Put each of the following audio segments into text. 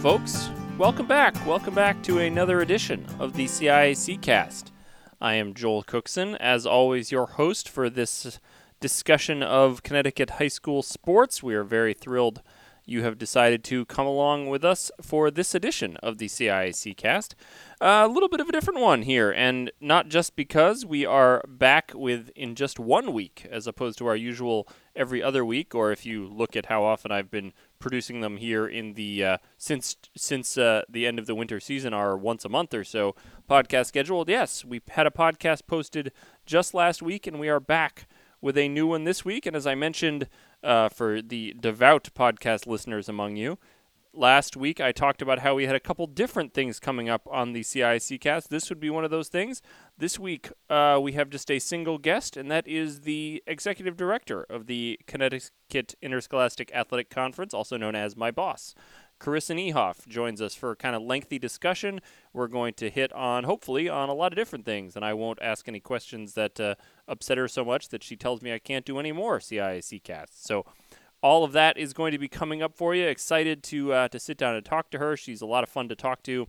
Folks. Welcome back. Welcome back to another edition of the CIAC cast. I am Joel Cookson, as always, your host for this discussion of Connecticut high school sports. We are very thrilled you have decided to come along with us for this edition of the CIAC cast. A little bit of a different one here, and not just because we are back with in just one week as opposed to our usual every other week, or if you look at how often I've been producing them here in the uh, since since uh, the end of the winter season, are once a month or so podcast scheduled. Yes, we had a podcast posted just last week, and we are back with a new one this week. And as I mentioned uh, for the devout podcast listeners among you, last week I talked about how we had a couple different things coming up on the CIAC cast. This would be one of those things. This week uh, we have just a single guest, and that is the executive director of the Connecticut Interscholastic Athletic Conference, also known as my boss. Carissa Niehoff joins us for a kind of lengthy discussion. We're going to hit on, hopefully, on a lot of different things, and I won't ask any questions that uh, upset her so much that she tells me I can't do any more CIAC casts. So, all of that is going to be coming up for you. Excited to uh, to sit down and talk to her. She's a lot of fun to talk to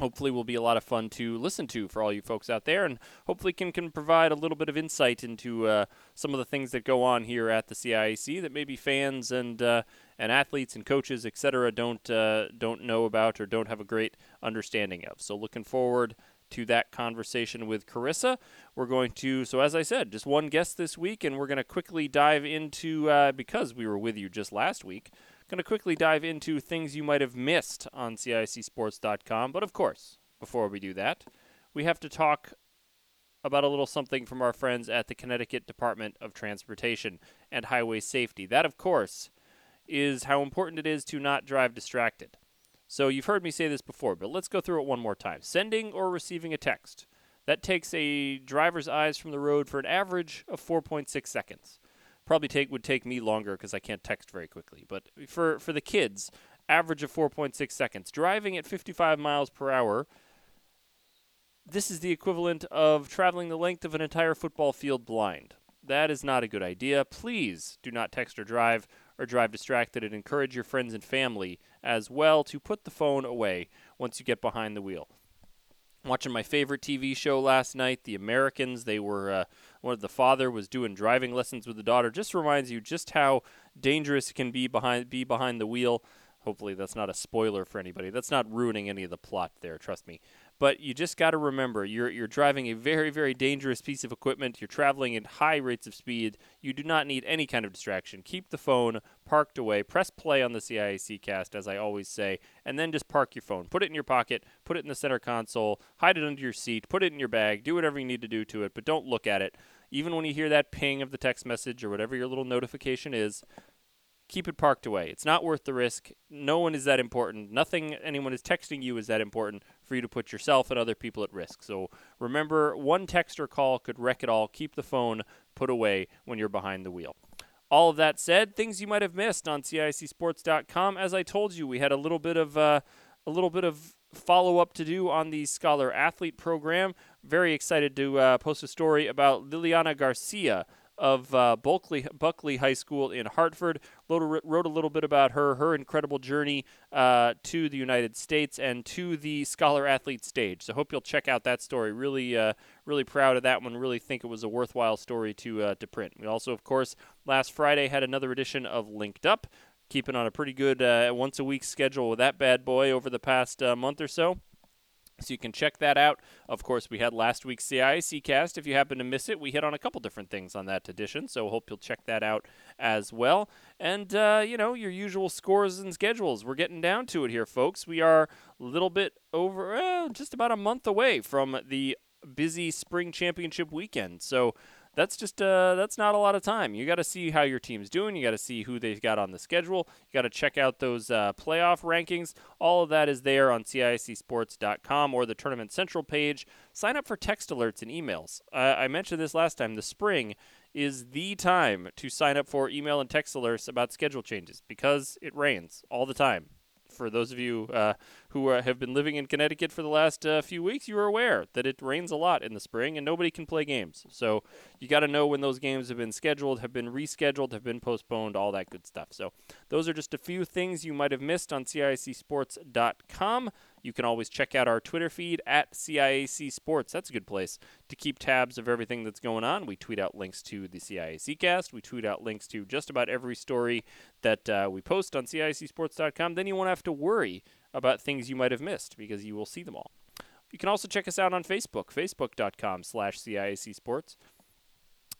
hopefully will be a lot of fun to listen to for all you folks out there and hopefully can, can provide a little bit of insight into uh, some of the things that go on here at the CIAC that maybe fans and uh, and athletes and coaches etc don't uh, don't know about or don't have a great understanding of so looking forward to that conversation with Carissa. We're going to, so as I said, just one guest this week, and we're going to quickly dive into, uh, because we were with you just last week, Going to quickly dive into things you might have missed on CIACsports.com. But of course, before we do that, we have to talk about a little something from our friends at the Connecticut Department of Transportation and Highway Safety. That, of course, is how important it is to not drive distracted. So you've heard me say this before, but let's go through it one more time. Sending or receiving a text. That takes a driver's eyes from the road for an average of 4.6 seconds probably take would take me longer because I can't text very quickly. But for for the kids, average of 4.6 seconds. Driving at 55 miles per hour. This is the equivalent of traveling the length of an entire football field blind. That is not a good idea. Please do not text or drive or drive distracted and encourage your friends and family as well to put the phone away once you get behind the wheel watching my favorite TV show last night, The Americans. They were uh, one of the father was doing driving lessons with the daughter. Just reminds you just how dangerous it can be behind be behind the wheel. Hopefully, that's not a spoiler for anybody. That's not ruining any of the plot there. Trust me. But you just got to remember, you're you're driving a very very dangerous piece of equipment. You're traveling at high rates of speed. You do not need any kind of distraction. Keep the phone parked away. Press play on the CIAC cast, as I always say, and then just park your phone. Put it in your pocket. Put it in the center console. Hide it under your seat. Put it in your bag. Do whatever you need to do to it, but don't look at it. Even when you hear that ping of the text message or whatever your little notification is, keep it parked away. It's not worth the risk. No one is that important. Nothing anyone is texting you is that important for you to put yourself and other people at risk. So remember, one text or call could wreck it all. Keep the phone put away when you're behind the wheel. All of that said, things you might have missed on CIACSports.com. As I told you, we had a little bit of uh, a little bit of follow up to do on the Scholar Athlete program. Very excited to uh, post a story about Liliana Garcia of uh, Bulkeley, Bulkeley High School in Hartford. Wrote, wrote a little bit about her, her incredible journey uh, to the United States and to the Scholar Athlete stage. So hope you'll check out that story. Really, uh, really proud of that one. Really think it was a worthwhile story to uh, to print. We also, of course, last Friday had another edition of Linked Up. Keeping on a pretty good uh, once a week schedule with that bad boy over the past uh, month or so. So you can check that out. Of course, we had last week's CIAC cast. If you happen to miss it, we hit on a couple different things on that edition. So hope you'll check that out as well. And uh, you know your usual scores and schedules. We're getting down to it here, folks. We are a little bit over, just about a month away from the busy spring championship weekend. So that's just uh, that's not a lot of time. You got to see how your team's doing. You got to see who they've got on the schedule. You got to check out those uh, playoff rankings. All of that is there on CIACSports.com or the Tournament Central page. Sign up for text alerts and emails. Uh, I mentioned this last time. The spring is the time to sign up for email and text alerts about schedule changes because it rains all the time for those of you uh, who uh, have been living in Connecticut for the last uh, few weeks, you are aware that it rains a lot in the spring and nobody can play games. So you got to know when those games have been scheduled, have been rescheduled, have been postponed, all that good stuff. So those are just a few things you might have missed on CIACSports.com. You can always check out our Twitter feed at CIAC Sports. That's a good place to keep tabs of everything that's going on. We tweet out links to the CIAC cast. We tweet out links to just about every story that uh, we post on CIACSports.com. Then you won't have to worry about things you might have missed because you will see them all. You can also check us out on Facebook, facebook.com slash CIAC Sports.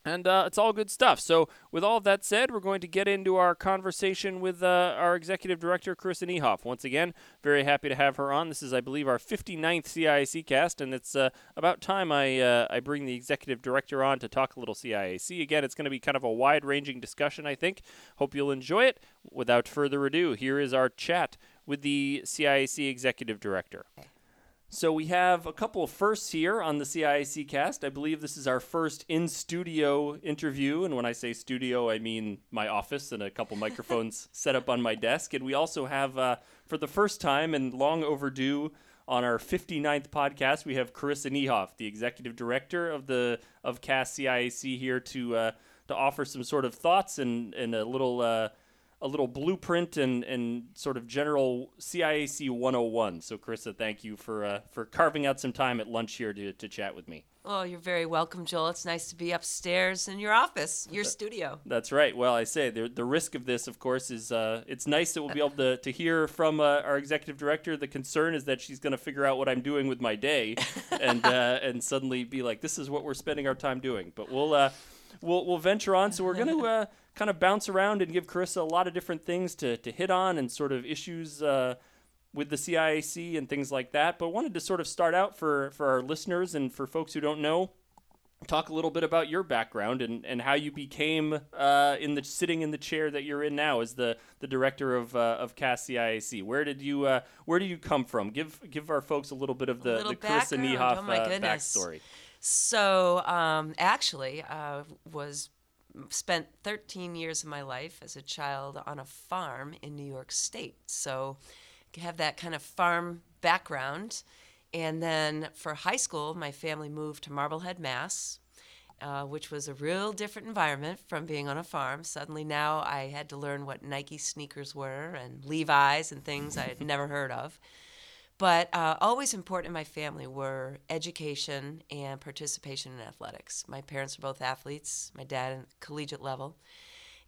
And uh, it's all good stuff. So, with all of that said, we're going to get into our conversation with uh, our executive director, Carissa Niehoff. Once again, very happy to have her on. This is, I believe, our 59th CIAC cast, and it's uh, about time I, uh, I bring the executive director on to talk a little CIAC. Again, it's going to be kind of a wide ranging discussion, I think. Hope you'll enjoy it. Without further ado, here is our chat with the CIAC executive director. So we have a couple of firsts here on the CIAC cast. I believe this is our first in studio interview, and when I say studio, I mean my office and a couple microphones set up on my desk. And we also have, uh, for the first time and long overdue, on our 59th podcast, we have Carissa Niehoff, the executive director of the of CAS CIAC, here to uh, to offer some sort of thoughts and and a little. Uh, a little blueprint and, and sort of general CIAC 101. So, Carissa, thank you for uh, for carving out some time at lunch here to, to chat with me. Oh, you're very welcome, Joel. It's nice to be upstairs in your office, your studio. That's right. Well, I say the, the risk of this, of course, is uh, it's nice that we'll be able to, to hear from uh, our executive director. The concern is that she's going to figure out what I'm doing with my day and uh, and suddenly be like, this is what we're spending our time doing. But we'll uh, we'll, we'll venture on. So we're going to uh, kind of bounce around and give Carissa a lot of different things to, to hit on and sort of issues uh, with the CIAC and things like that. But wanted to sort of start out for, for our listeners and for folks who don't know, talk a little bit about your background and, and how you became uh, in the sitting in the chair that you're in now as the, the director of uh, of CAS CIAC. Where did you uh, where did you come from? Give give our folks a little bit of the, the Carissa Niehoff oh backstory. So um, actually, uh, was spent 13 years of my life as a child on a farm in New York State. So have that kind of farm background. And then for high school, my family moved to Marblehead, Mass, uh, which was a real different environment from being on a farm. Suddenly now I had to learn what Nike sneakers were and Levi's and things I had never heard of. But uh, always important in my family were education and participation in athletics. My parents were both athletes, my dad at collegiate level.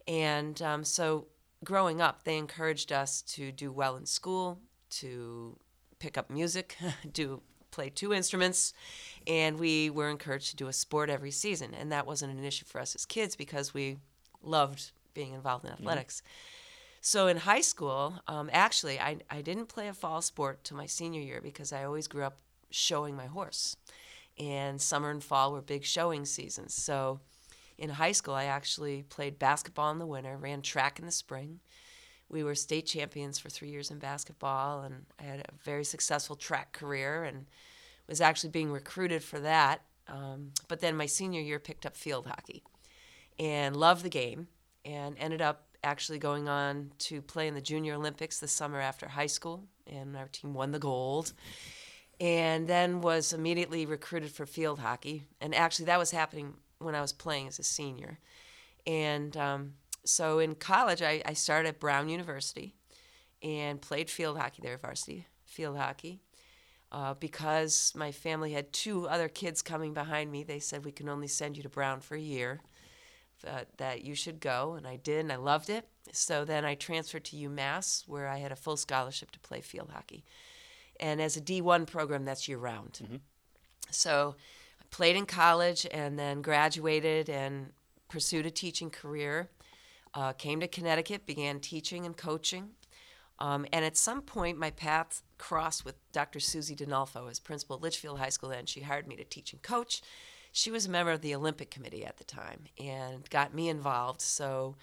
And um, so growing up, they encouraged us to do well in school, to pick up music, do play two instruments, and we were encouraged to do a sport every season. And that wasn't an issue for us as kids because we loved being involved in mm-hmm. athletics. Mm-hmm. So in high school, um, actually, I, I didn't play a fall sport till my senior year because I always grew up showing my horse. And summer and fall were big showing seasons. So in high school, I actually played basketball in the winter, ran track in the spring. We were state champions for three years in basketball, and I had a very successful track career and was actually being recruited for that. Um, but then my senior year picked up field hockey and loved the game and ended up actually going on to play in the Junior Olympics the summer after high school, and our team won the gold. And then was immediately recruited for field hockey. And actually, that was happening when I was playing as a senior. And um, so in college, I, I started at Brown University and played field hockey there, varsity field hockey. Uh, because my family had two other kids coming behind me, they said we can only send you to Brown for a year uh, that you should go, and I did, and I loved it. So then I transferred to UMass, where I had a full scholarship to play field hockey. And as a D1 program, that's year round. Mm-hmm. So I played in college and then graduated and pursued a teaching career. Uh, came to Connecticut, began teaching and coaching. Um, and at some point, my path crossed with Dr. Susie Dinolfo as principal at Litchfield High School. and she hired me to teach and coach she was a member of the Olympic Committee at the time and got me involved. So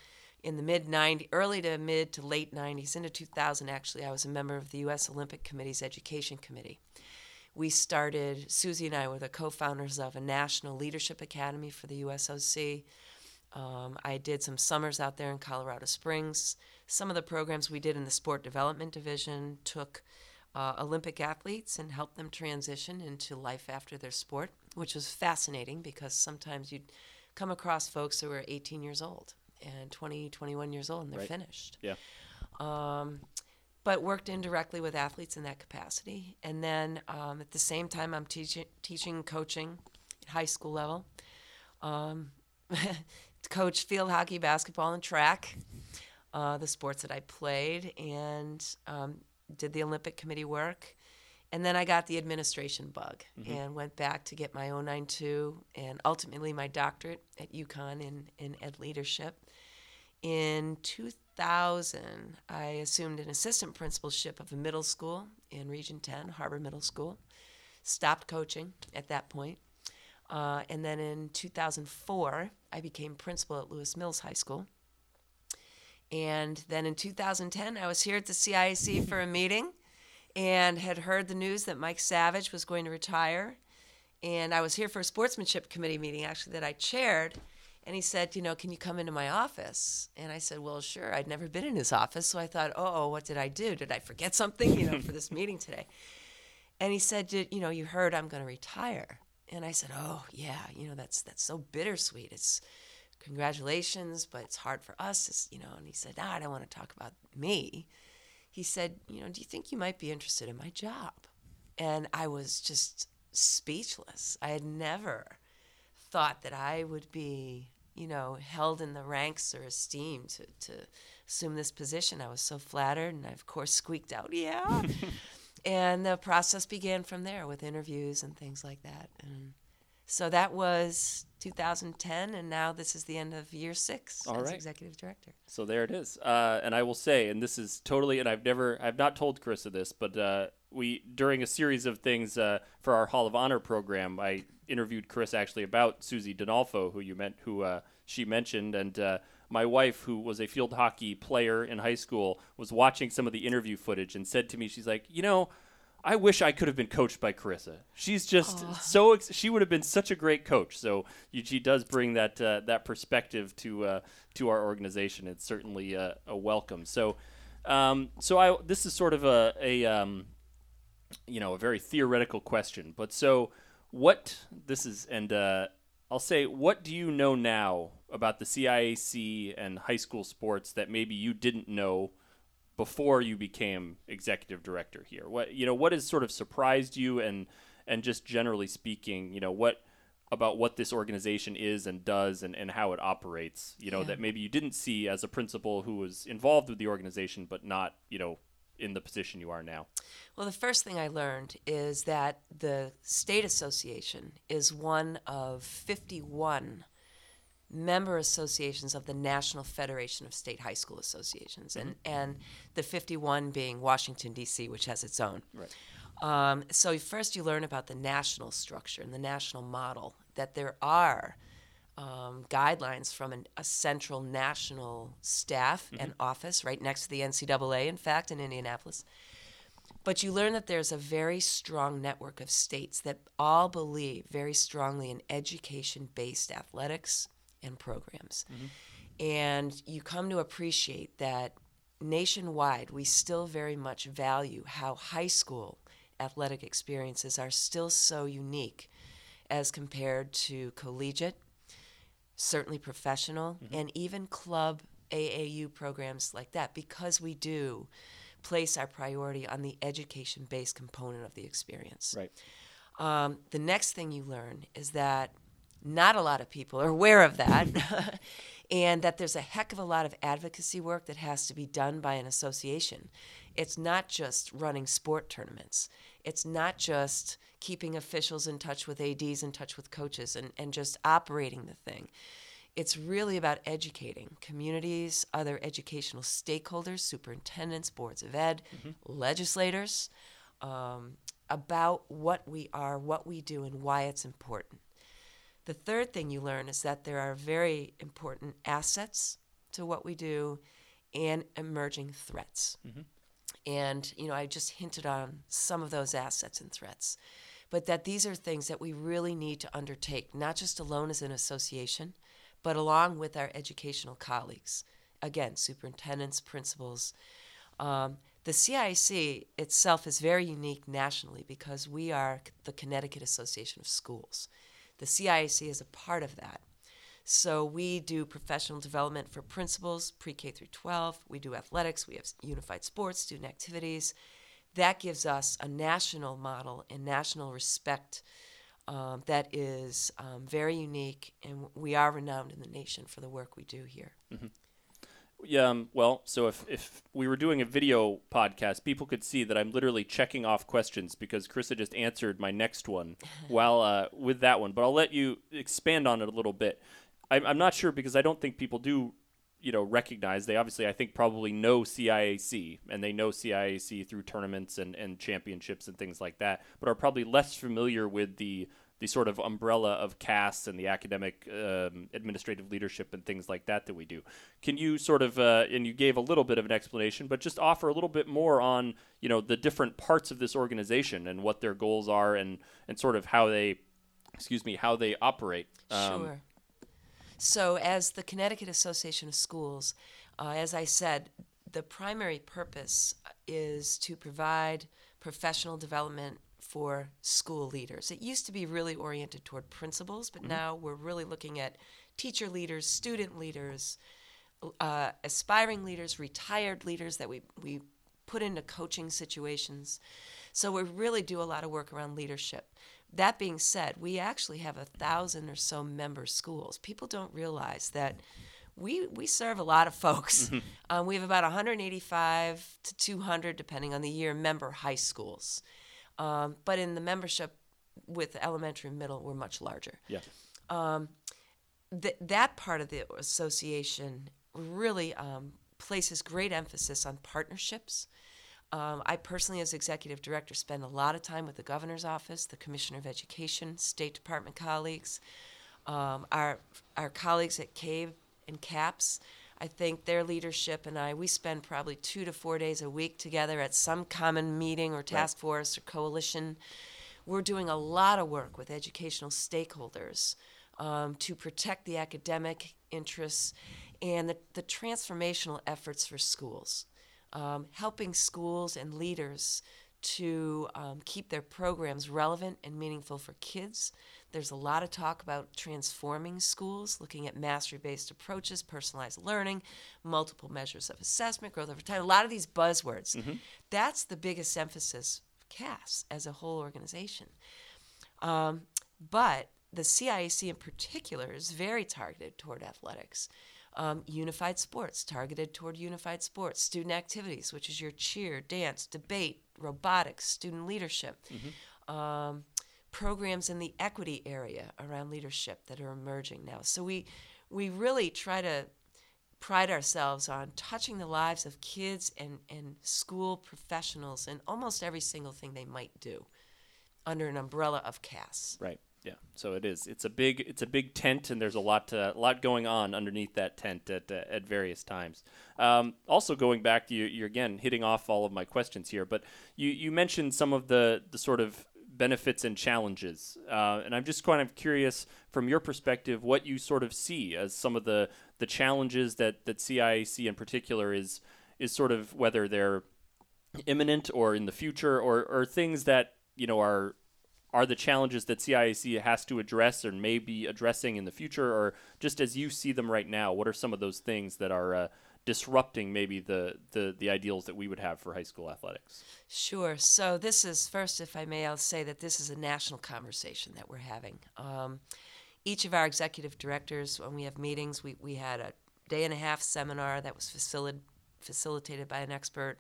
in the mid 90s, early to mid to late 90s, into 2000 actually, I was a member of the U.S. Olympic Committee's Education Committee. We started, Susie and I were the co founders of a National Leadership Academy for the USOC. Um, I did some summers out there in Colorado Springs. Some of the programs we did in the Sport Development Division took uh, Olympic athletes and helped them transition into life after their sport, which was fascinating because sometimes you'd come across folks who were 18 years old and 20, 21 years old and they're Right. finished. Yeah. Um, but worked indirectly with athletes in that capacity. And then um, at the same time, I'm teaching, teaching coaching at high school level. Um, coached field hockey, basketball, and track, uh, the sports that I played, and um, did the Olympic Committee work. And then I got the administration bug and went back to get my 092 and ultimately my doctorate at UConn in, in ed leadership. In 2000, I assumed an assistant principalship of a middle school in Region 10, Har-Bur Middle School. Stopped coaching at that point. Uh, and then in 2004, I became principal at Lewis Mills High School. And then in 2010, I was here at the CIAC for a meeting and had heard the news that Mike Savage was going to retire. And I was here for a sportsmanship committee meeting, actually, that I chaired. And he said, You know, can you come into my office? And I said, Well, sure. I'd never been in his office. So I thought, Oh, what did I do? Did I forget something, you know, for this meeting today? And he said, did, You know, you heard I'm going to retire. And I said, Oh, yeah, you know, that's, that's so bittersweet. It's congratulations, but it's hard for us, it's, you know. And he said, ah, I don't want to talk about me. He said, You know, do you think you might be interested in my job? And I was just speechless. I had never thought that I would be, you know, held in the ranks or esteemed to, to assume this position. I was so flattered, and I, of course, squeaked out, Yeah. and the process began from there with interviews and things like that. And so that was 2010, and now this is the end of year six All as right. executive director. So there it is. Uh, and I will say, and this is totally, and I've never, I've not told Carissa this, but uh, we during a series of things uh, for our Hall of Honor program, I interviewed Chris actually about Susie Donalfo, who you meant, who uh, she mentioned, and uh, my wife, who was a field hockey player in high school, was watching some of the interview footage and said to me, she's like, you know. I wish I could have been coached by Carissa. She's just so ex- she would have been such a great coach. So she does bring that uh, that perspective to uh, to our organization. It's certainly uh, a welcome. So um, so I this is sort of a a um, you know a very theoretical question, but so what this is and uh, I'll say what do you know now about the CIAC and high school sports that maybe you didn't know before you became executive director here? What you know, what has sort of surprised you, and and just generally speaking, you know, what about what this organization is and does, and, and how it operates, you know, Yeah. that maybe you didn't see as a principal who was involved with the organization, but not, you know, in the position you are now. Well, the first thing I learned is that the state association is one of 51 member associations of the National Federation of State High School Associations, and, and the 51 being Washington, D.C., which has its own. Right. Um, so, first you learn about the national structure and the national model, that there are um, guidelines from an, a central national staff and office right next to the NCAA, in fact, in Indianapolis. But you learn that there's a very strong network of states that all believe very strongly in education based athletics and programs. And you come to appreciate that nationwide, we still very much value how high school athletic experiences are still so unique as compared to collegiate, certainly professional, and even club AAU programs like that, because we do place our priority on the education based component of the experience. Right. Um, the next thing you learn is that not a lot of people are aware of that, and that there's a heck of a lot of advocacy work that has to be done by an association. It's not just running sport tournaments, it's not just keeping officials in touch with ADs, in touch with coaches, and, and just operating the thing. It's really about educating communities, other educational stakeholders, superintendents, boards of ed, legislators, um, about what we are, what we do, and why it's important. The third thing you learn is that there are very important assets to what we do and emerging threats. And, you know, I just hinted on some of those assets and threats, but that these are things that we really need to undertake, not just alone as an association, but along with our educational colleagues. Again, superintendents, principals, um, The CIAC itself is very unique nationally because we are the Connecticut Association of Schools. The CIAC is a part of that. So we do professional development for principals, pre K through 12. We do athletics. We have unified sports, student activities. That gives us a national model and national respect um, that is um, very unique, and we are renowned in the nation for the work we do here. Mm-hmm. Yeah, um, well, so if, if we were doing a video podcast, people could see that I'm literally checking off questions because Carissa just answered my next one while uh, with that one. But I'll let you expand on it a little bit. I'm, I'm not sure because I don't think people do, you know, recognize. They obviously, I think, probably know CIAC and they know CIAC through tournaments and, and championships and things like that, but are probably less familiar with the the sort of umbrella of casts and the academic um, administrative leadership and things like that that we do. Can you sort of, uh, and you gave a little bit of an explanation, but just offer a little bit more on, you know, the different parts of this organization and what their goals are and, and sort of how they, excuse me, how they operate. Um, sure. So, as the Connecticut Association of Schools, uh, as I said, the primary purpose is to provide professional development for school leaders. It used to be really oriented toward principals, but mm-hmm. now we're really looking at teacher leaders, student leaders, uh, aspiring leaders, retired leaders that we, we put into coaching situations. So we really do a lot of work around leadership. That being said, we actually have a thousand or so member schools. People don't realize that we we serve a lot of folks. Um, we have about 185 to 200, depending on the year, member high schools. Um, but in the membership with elementary and middle, we're much larger. Yeah. Um, th- that part of the association really um, places great emphasis on partnerships. Um, I personally, as executive director, spend a lot of time with the governor's office, the commissioner of education, State Department colleagues, um, our our colleagues at CABE and CAPSS. I think their leadership and I, we spend probably two to four days a week together at some common meeting or task right. force or coalition. We're doing a lot of work with educational stakeholders um, to protect the academic interests and the, the transformational efforts for schools, um, helping schools and leaders to um, keep their programs relevant and meaningful for kids there's a lot of talk about transforming schools, looking at mastery based approaches, personalized learning, multiple measures of assessment, growth over time, a lot of these buzzwords. Mm-hmm. That's the biggest emphasis of CAS as a whole organization. Um, but the CIAC in particular is very targeted toward athletics. Um, unified sports, targeted toward unified sports, student activities, which is your cheer, dance, debate, robotics, student leadership. Mm-hmm. Um, programs in the equity area around leadership that are emerging now. So we we really try to pride ourselves on touching the lives of kids and, and school professionals in almost every single thing they might do under an umbrella of CAS. Right. Yeah. So it is. It's a big. It's a big tent, and there's a lot to, a lot going on underneath that tent at uh, at various times. Um, also, going back to you, you're again hitting off all of my questions here, but you you mentioned some of the the sort of benefits and challenges. Uh, and I'm just kind of curious from your perspective what you sort of see as some of the, the challenges that, that CIAC in particular is is sort of whether they're imminent or in the future or, or things that you know are are the challenges that CIAC has to address or may be addressing in the future or just as you see them right now what are some of those things that are uh, disrupting maybe the, the, the ideals that we would have for high school athletics? Sure. So, this is first, if I may, I'll say that this is a national conversation that we're having. Um, each of our executive directors, when we have meetings, we, we had a day and a half seminar that was facil- facilitated by an expert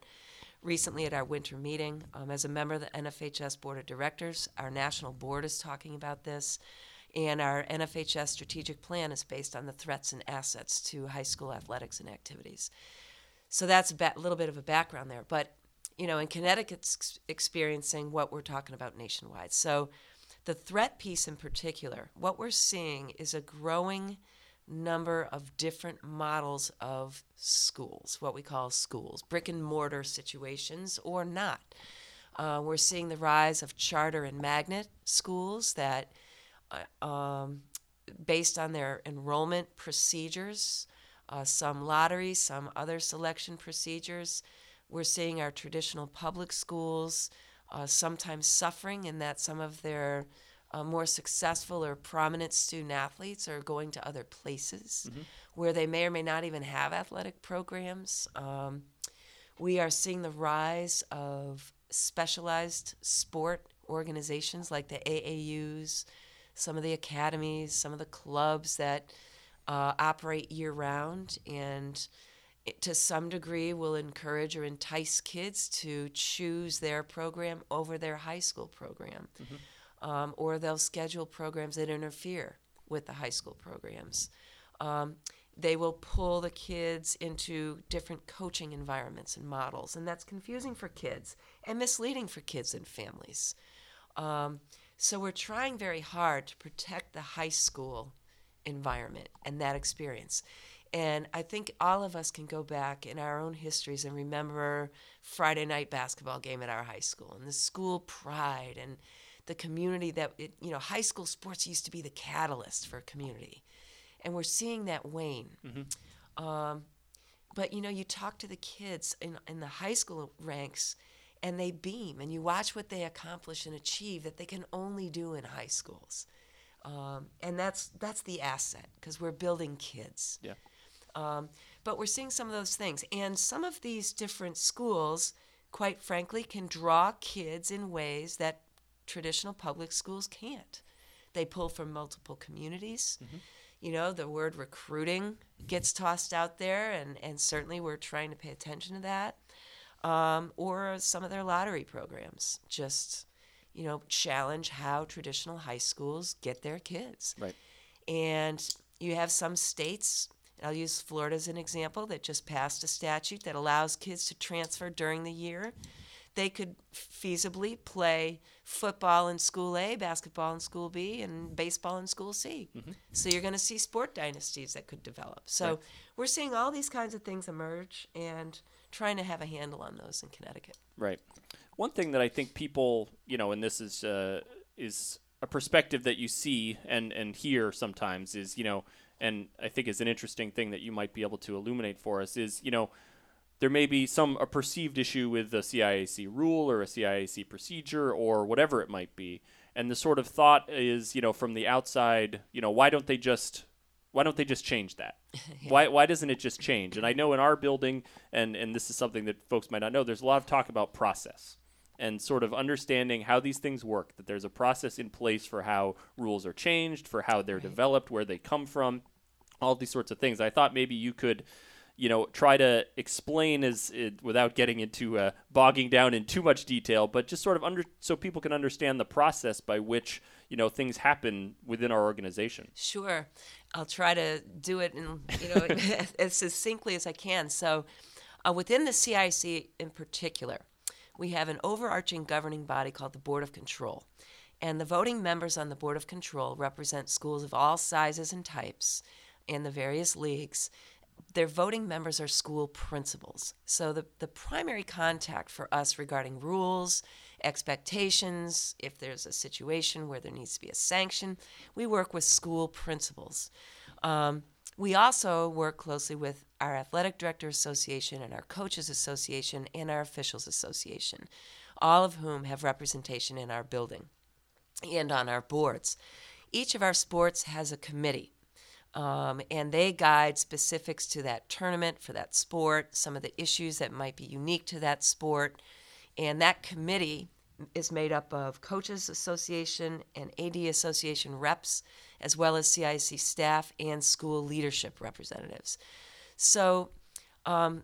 recently at our winter meeting. Um, as a member of the NFHS Board of Directors, our national board is talking about this. And our NFHS strategic plan is based on the threats and assets to high school athletics and activities. So that's a ba- little bit of a background there. But, you know, in Connecticut's experiencing what we're talking about nationwide. So the threat piece in particular, what we're seeing is a growing number of different models of schools, what we call schools, brick and mortar situations or not. Uh, we're seeing the rise of charter and magnet schools that – um, based on their enrollment procedures, uh, some lottery, some other selection procedures, we're seeing our traditional public schools uh, sometimes suffering in that some of their uh, more successful or prominent student athletes are going to other places where they may or may not even have athletic programs. Um, we are seeing the rise of specialized sport organizations like the AAUs, some of the academies, some of the clubs that uh, operate year round and it, to some degree will encourage or entice kids to choose their program over their high school program. Um, or they'll schedule programs that interfere with the high school programs. Um, they will pull the kids into different coaching environments and models, and that's confusing for kids and misleading for kids and families. Um, so we're trying very hard to protect the high school environment and that experience. And I think all of us can go back in our own histories and remember Friday night basketball game at our high school and the school pride and the community that it, you know high school sports used to be the catalyst for community, and we're seeing that wane. Um, but you know, you talk to the kids in in the high school ranks, and they beam, and you watch what they accomplish and achieve that they can only do in high schools, um, and that's that's the asset because we're building kids. Yeah. Um, but we're seeing some of those things, and some of these different schools, quite frankly, can draw kids in ways that traditional public schools can't. They pull from multiple communities. You know, the word recruiting gets tossed out there, and, and certainly we're trying to pay attention to that. Um, or some of their lottery programs just, you know, challenge how traditional high schools get their kids. Right. And you have some states, I'll use Florida as an example, that just passed a statute that allows kids to transfer during the year. They could feasibly play football in school A, basketball in school B, and baseball in school C. So you're going to see sport dynasties that could develop. So Right. we're seeing all these kinds of things emerge and trying to have a handle on those in Connecticut. Right. One thing that I think people, you know, and this is uh, is a perspective that you see and and hear sometimes is, you know, and I think is an interesting thing that you might be able to illuminate for us is, you know, there may be some a perceived issue with a CIAC rule or a CIAC procedure or whatever it might be, and the sort of thought is, you know, from the outside, you know, why don't they just why don't they just change that? Why why doesn't it just change? And I know in our building, and and this is something that folks might not know. There's a lot of talk about process and sort of understanding how these things work. That there's a process in place for how rules are changed, for how they're developed, where they come from, all these sorts of things. I thought maybe you could. You know, try to explain as it, without getting into uh, bogging down in too much detail, but just sort of under so people can understand the process by which you know things happen within our organization. Sure. I'll try to do it in, you know, as succinctly as I can. So, uh, within the CIAC in particular, we have an overarching governing body called the Board of Control. And the voting members on the Board of Control represent schools of all sizes and types in the various leagues. Their voting members are school principals. So, the, the primary contact for us regarding rules, expectations, if there's a situation where there needs to be a sanction, we work with school principals. Um, we also work closely with our athletic director association and our coaches association and our officials association, all of whom have representation in our building and on our boards. Each of our sports has a committee, um, and they guide specifics to that tournament for that sport, some of the issues that might be unique to that sport. And that committee is made up of coaches association and AD association reps, as well as CIAC staff and school leadership representatives. So um,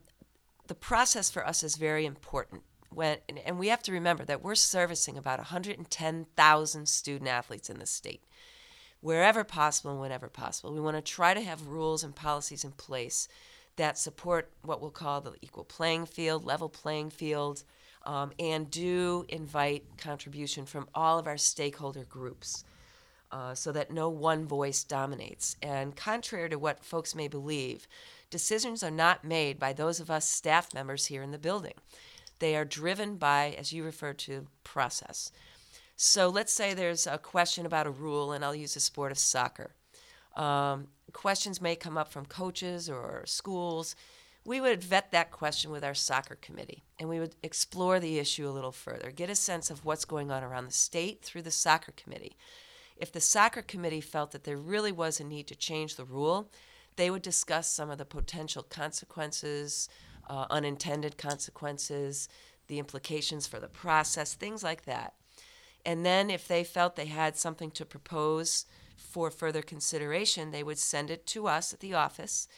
the process for us is very important. When, and- we have to remember that we're servicing about 110,000 student athletes in the state. Wherever possible and whenever possible, we want to try to have rules and policies in place that support what we'll call the equal playing field, level playing field, um, and do invite contribution from all of our stakeholder groups uh, so that no one voice dominates. And contrary to what folks may believe, decisions are not made by those of us staff members here in the building. They are driven by, as you refer to, process. So let's say there's a question about a rule, and I'll use the sport of soccer. Um, questions may come up from coaches or schools. we would vet that question with our soccer committee and we would explore the issue a little further, get a sense of what's going on around the state through the soccer committee. If the soccer committee felt that there really was a need to change the rule, they would discuss some of the potential consequences, uh, unintended consequences, the implications for the process, things like that. And then if they felt they had something to propose for further consideration, they would send it to us at the office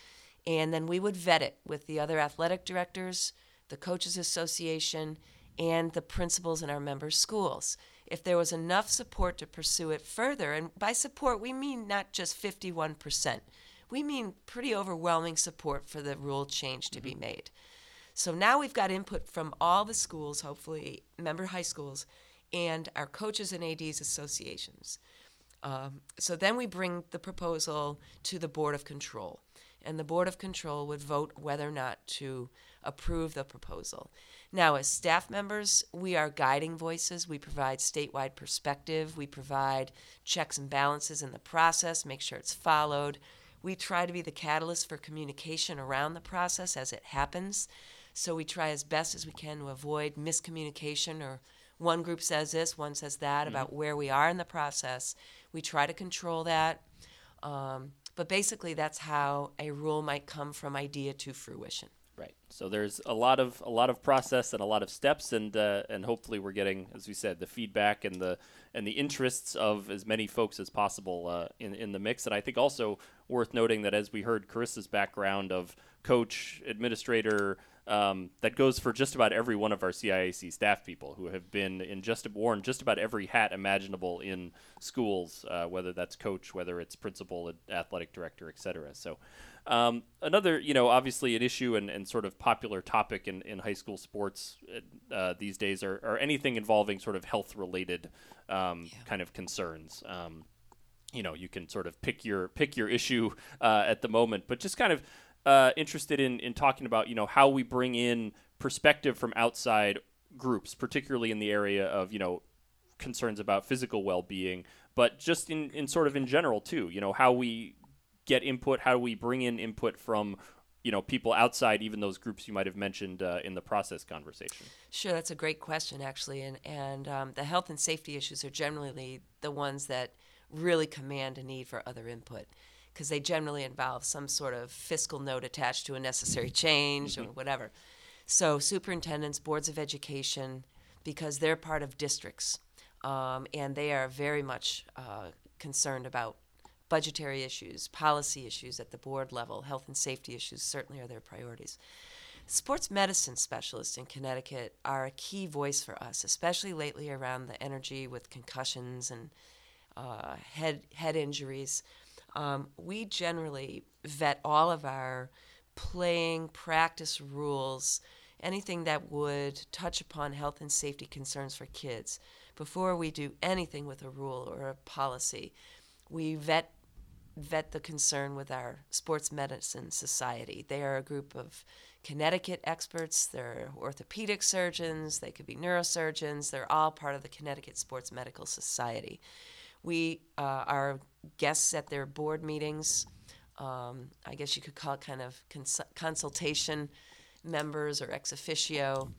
and then we would vet it with the other athletic directors, the coaches association, and the principals in our member schools. If there was enough support to pursue it further, and by support we mean not just 51%, we mean pretty overwhelming support for the rule change to mm-hmm. be made. So now we've got input from all the schools, hopefully member high schools, and our coaches and ADs associations. Um, so then we bring the proposal to the Board of Control and the Board of Control would vote whether or not to approve the proposal. Now, as staff members, we are guiding voices. We provide statewide perspective. We provide checks and balances in the process, make sure it's followed. We try to be the catalyst for communication around the process as it happens. So we try as best as we can to avoid miscommunication or one group says this, one says that mm-hmm. about where we are in the process. We try to control that. Um, but basically, that's how a rule might come from idea to fruition. Right. So there's a lot of a lot of process and a lot of steps, and uh, and hopefully we're getting, as we said, the feedback and the and the interests of as many folks as possible uh, in in the mix. And I think also worth noting that as we heard Carissa's background of coach, administrator, um, that goes for just about every one of our CIAC staff people who have been in just worn just about every hat imaginable in schools, uh, whether that's coach, whether it's principal, athletic director, etc. So, um, another, you know, obviously an issue and, and sort of popular topic in, in high school sports uh, these days are, are anything involving sort of health related um, yeah. kind of concerns. Um, you know, you can sort of pick your pick your issue uh, at the moment, but just kind of uh, interested in in talking about you know how we bring in perspective from outside groups, particularly in the area of you know concerns about physical well-being, but just in in sort of in general too. You know how we get input, how we bring in input from you know people outside even those groups you might have mentioned uh, in the process conversation sure that's a great question actually and and um, the health and safety issues are generally the ones that really command a need for other input because they generally involve some sort of fiscal note attached to a necessary change mm-hmm. or whatever. So, superintendents, boards of education, because they're part of districts, um, and they are very much uh, concerned about budgetary issues, policy issues at the board level, health and safety issues certainly are their priorities. Sports medicine specialists in Connecticut are a key voice for us, especially lately around the energy with concussions and uh, head head injuries um, we generally vet all of our playing practice rules, anything that would touch upon health and safety concerns for kids. Before we do anything with a rule or a policy, we vet vet the concern with our sports medicine society. They are a group of Connecticut experts, they're orthopedic surgeons, they could be neurosurgeons, they're all part of the Connecticut Sports Medical Society. We uh, are guests at their board meetings. Um, I guess you could call it kind of cons- consultation members or ex officio,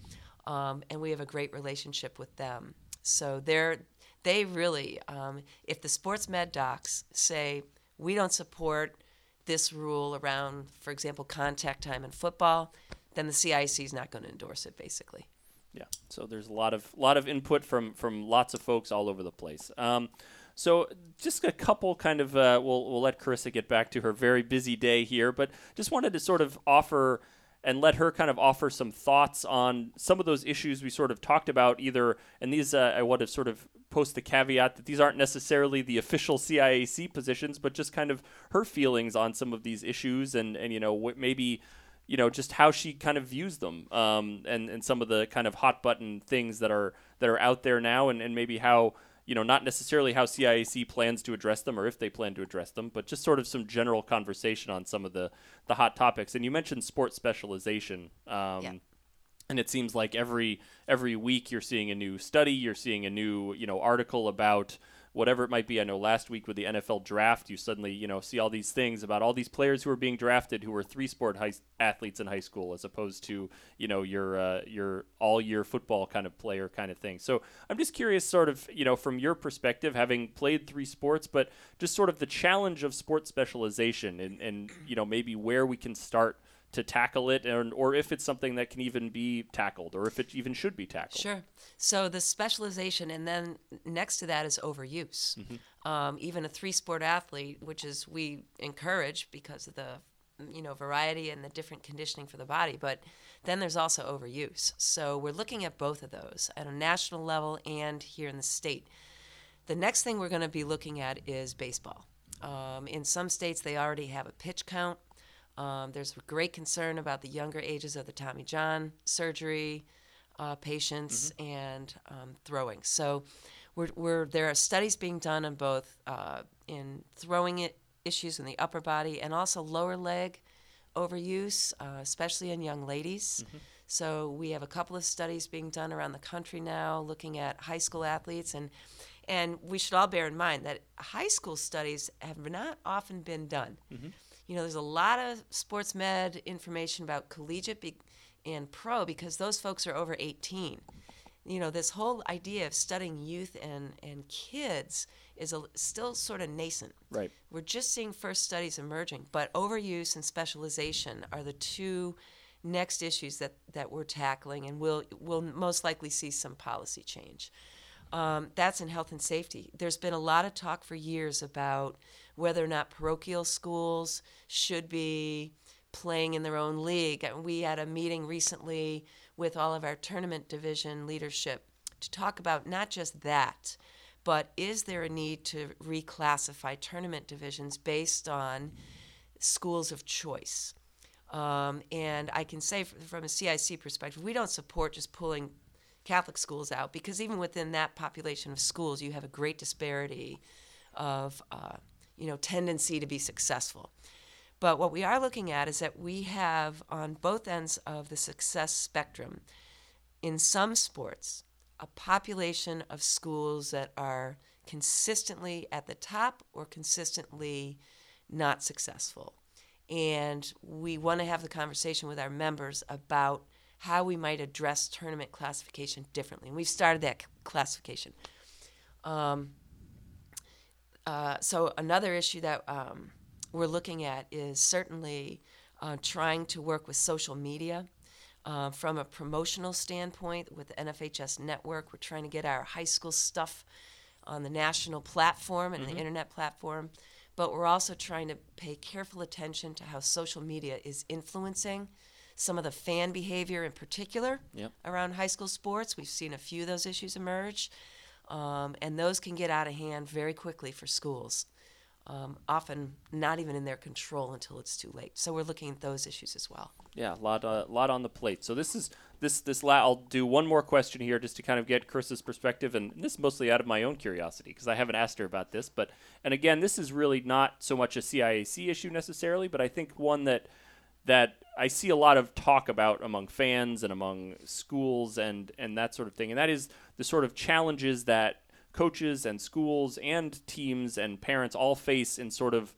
um, and we have a great relationship with them. So they're they really, um, if the sports med docs say we don't support this rule around, for example, contact time in football, then the CIAC is not going to endorse it, basically. Yeah. So there's a lot of lot of input from from lots of folks all over the place. Um, so just a couple kind of uh, we'll we'll let Carissa get back to her very busy day here, but just wanted to sort of offer and let her kind of offer some thoughts on some of those issues we sort of talked about. Either and these uh, I want to sort of post the caveat that these aren't necessarily the official CIAC positions, but just kind of her feelings on some of these issues and and you know what maybe you know just how she kind of views them um, and and some of the kind of hot button things that are that are out there now and, and maybe how you know, not necessarily how CIAC plans to address them or if they plan to address them, but just sort of some general conversation on some of the, the hot topics. And you mentioned sports specialization. Um, yeah. And it seems like every every week you're seeing a new study, you're seeing a new you know article about whatever it might be. I know last week with the NFL draft, you suddenly you know see all these things about all these players who are being drafted who were three sport high, athletes in high school, as opposed to you know your uh, your all year football kind of player kind of thing. So I'm just curious, sort of you know from your perspective, having played three sports, but just sort of the challenge of sports specialization and and you know maybe where we can start to tackle it, and, or if it's something that can even be tackled, or if it even should be tackled. Sure. So the specialization, and then next to that is overuse. Mm-hmm. Um, even a three-sport athlete, which is we encourage because of the you know variety and the different conditioning for the body, but then there's also overuse. So we're looking at both of those at a national level and here in the state. The next thing we're going to be looking at is baseball. Um, in some states, they already have a pitch count. Um, there's great concern about the younger ages of the Tommy John surgery uh, patients mm-hmm. and um, throwing. So, we're, we're, there are studies being done on both uh, in throwing it issues in the upper body and also lower leg overuse, uh, especially in young ladies. Mm-hmm. So we have a couple of studies being done around the country now, looking at high school athletes and. And we should all bear in mind that high school studies have not often been done. Mm-hmm you know, there's a lot of sports med information about collegiate be- and pro because those folks are over 18. You know, this whole idea of studying youth and, and kids is a, still sort of nascent. Right. We're just seeing first studies emerging, but overuse and specialization are the two next issues that, that we're tackling, and we'll, we'll most likely see some policy change. Um, that's in health and safety. There's been a lot of talk for years about whether or not parochial schools should be playing in their own league. And We had a meeting recently with all of our tournament division leadership to talk about not just that, but is there a need to reclassify tournament divisions based on schools of choice? Um, and I can say from a CIAC perspective, we don't support just pulling Catholic schools out because even within that population of schools, you have a great disparity of uh, you know, tendency to be successful. But what we are looking at is that we have on both ends of the success spectrum, in some sports, a population of schools that are consistently at the top or consistently not successful. And we want to have the conversation with our members about how we might address tournament classification differently. And we've started that classification. Um, uh, so another issue that um, we're looking at is certainly uh, trying to work with social media. Uh, from a promotional standpoint, with the NFHS network, we're trying to get our high school stuff on the national platform and mm-hmm. the internet platform. But we're also trying to pay careful attention to how social media is influencing some of the fan behavior in particular yep. around high school sports. We've seen a few of those issues emerge. Um, and those can get out of hand very quickly for schools, um, often not even in their control until it's too late. So we're looking at those issues as well. Yeah, a lot, uh, lot on the plate. So this is this this. La- I'll do one more question here just to kind of get Carissa's perspective, and this is mostly out of my own curiosity because I haven't asked her about this. But and again, this is really not so much a CIAC issue necessarily, but I think one that that I see a lot of talk about among fans and among schools and and that sort of thing, and that is the sort of challenges that coaches and schools and teams and parents all face in sort of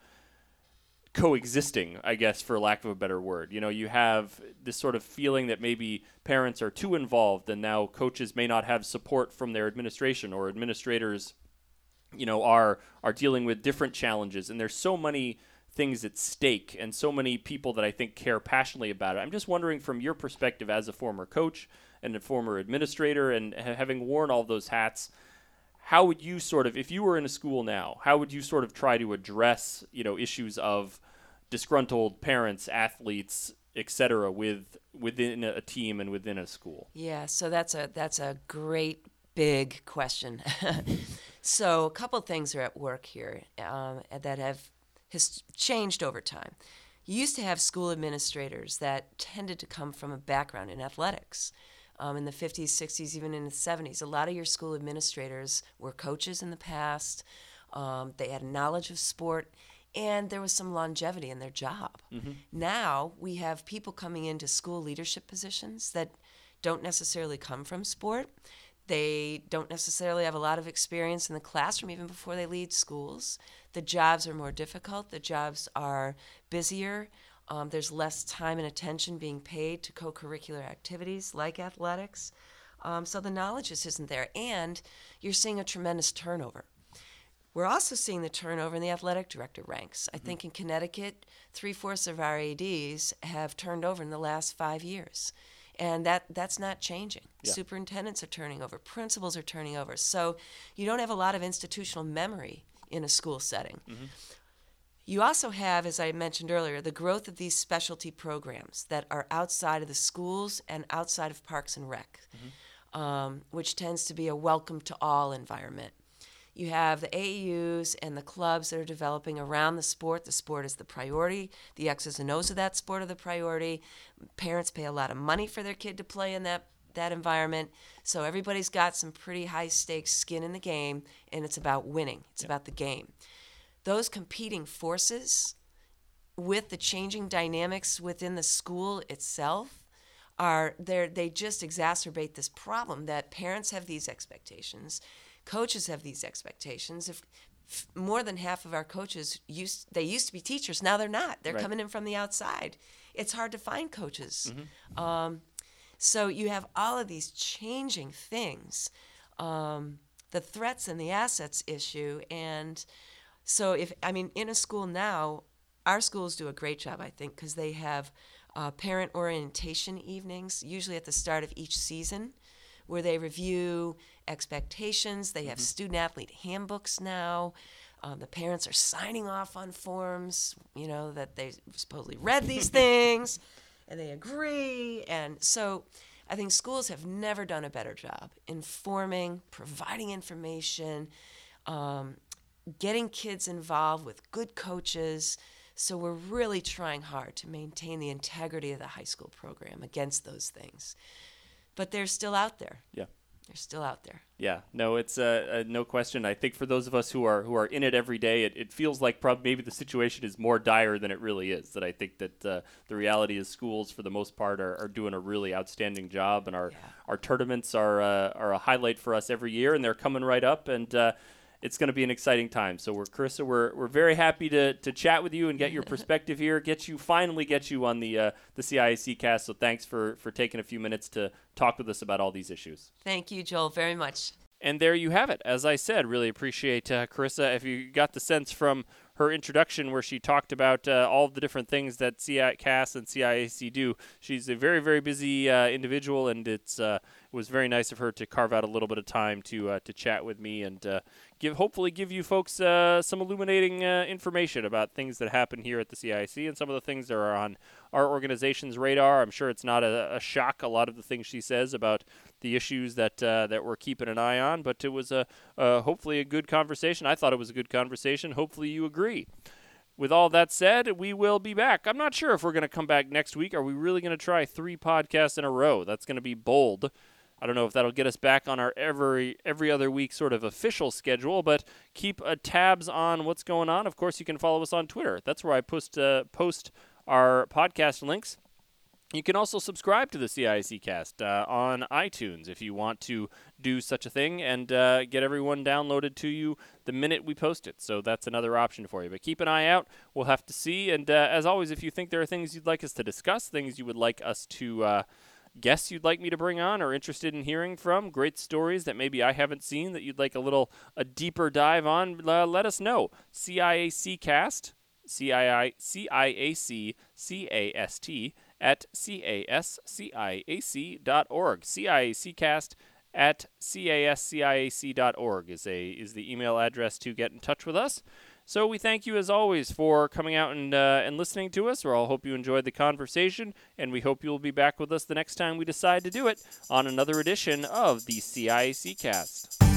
coexisting, I guess, for lack of a better word. You know, you have this sort of feeling that maybe parents are too involved, and now coaches may not have support from their administration, or administrators, you know, are are dealing with different challenges, and there's so many things at stake and so many people that I think care passionately about it. I'm just wondering from your perspective as a former coach and a former administrator and having worn all those hats, how would you sort of if you were in a school now, how would you sort of try to address, you know, issues of disgruntled parents, athletes, etc. with within a team and within a school? Yeah, so that's a that's a great big question. so a couple things are at work here um, that have has changed over time. You used to have school administrators that tended to come from a background in athletics. Um, in the 50s, 60s, even in the 70s, a lot of your school administrators were coaches in the past. Um, they had knowledge of sport, and there was some longevity in their job. Mm-hmm. Now we have people coming into school leadership positions that don't necessarily come from sport They don't necessarily have a lot of experience in the classroom even before they lead schools. The jobs are more difficult, the jobs are busier. Um, there's less time and attention being paid to co curricular activities like athletics. Um, so the knowledge just isn't there. And you're seeing a tremendous turnover. We're also seeing the turnover in the athletic director ranks. I think in Connecticut, three fourths of our ADs have turned over in the last five years. And that, that's not changing. Yeah. Superintendents are turning over, principals are turning over. So you don't have a lot of institutional memory in a school setting. You also have, as I mentioned earlier, the growth of these specialty programs that are outside of the schools and outside of Parks and Rec, um, which tends to be a welcome to all environment. You have the AAUs and the clubs that are developing around the sport. The sport is the priority. The X's and O's of that sport are the priority. Parents pay a lot of money for their kid to play in that that environment. So everybody's got some pretty high stakes skin in the game, and it's about winning. It's about the game. Those competing forces with the changing dynamics within the school itself are there they just exacerbate this problem that parents have these expectations coaches have these expectations. If more than half of our coaches used they used to be teachers. Now they're not. They're Right. coming in from the outside. It's hard to find coaches. Um, so you have all of these changing things um, the threats and the assets issue. And so if i mean in a school now our schools do a great job i think because they have uh, parent orientation evenings usually at the start of each season where they review expectations they have student athlete handbooks now um, the parents are signing off on forms you know that they supposedly read these things and they agree and so i think schools have never done a better job informing providing information um, getting kids involved with good coaches. So we're really trying hard to maintain the integrity of the high school program against those things. But they're still out there. Yeah. They're still out there. Yeah, no, it's uh, uh, no question. I think for those of us who are who are in it every day, it, it feels like probably maybe the situation is more dire than it really is. That I think that uh, the reality is schools, for the most part, are, are doing a really outstanding job, and our Yeah. our tournaments are uh, are a highlight for us every year, and they're coming right up, and uh, it's going to be an exciting time. So we're Carissa, we're, we're very happy to, to chat with you and get your perspective here, get you finally get you on the uh, the CIAC cast. So thanks for for taking a few minutes to talk with us about all these issues. Thank you, Joel, very much. And there you have it. As I said, really appreciate uh, Carissa. If you got the sense from her introduction where she talked about uh, all the different things that CAS and CIAC do, she's a very, very busy uh, individual, and it's uh, it was very nice of her to carve out a little bit of time to uh, to chat with me and uh, give hopefully give you folks some illuminating information about things that happen here at the CIAC and some of the things that are on our organization's radar. I'm sure it's not a, a shock a lot of the things she says about the issues that uh, that we're keeping an eye on, but it was a uh, hopefully a good conversation. I thought it was a good conversation. Hopefully you agree. With all that said, we will be back. I'm not sure if we're going to come back next week. Are we really going to try three podcasts in a row? That's going to be bold. I don't know if that'll get us back on our every every other week sort of official schedule, but keep uh, tabs on what's going on. Of course, you can follow us on Twitter. That's where I post uh, post our podcast links. You can also subscribe to the CIAC cast uh, on iTunes if you want to do such a thing and uh, get everyone downloaded to you the minute we post it. So that's another option for you. But keep an eye out. We'll have to see. And uh, as always, if you think there are things you'd like us to discuss, things you would like us to uh, guests you'd like me to bring on or interested in hearing from, great stories that maybe I haven't seen that you'd like a little a deeper dive on, uh, let us know. CIAC cast, C-I-I, C-I-A-C, C-A-S-T, at casciac dot casciac.org. CIACcast at casciac.org is, a, is the email address to get in touch with us. So we thank you as always for coming out and, uh, and listening to us. We all hope you enjoyed the conversation, and we hope you'll be back with us the next time we decide to do it on another edition of the CIAC Cast.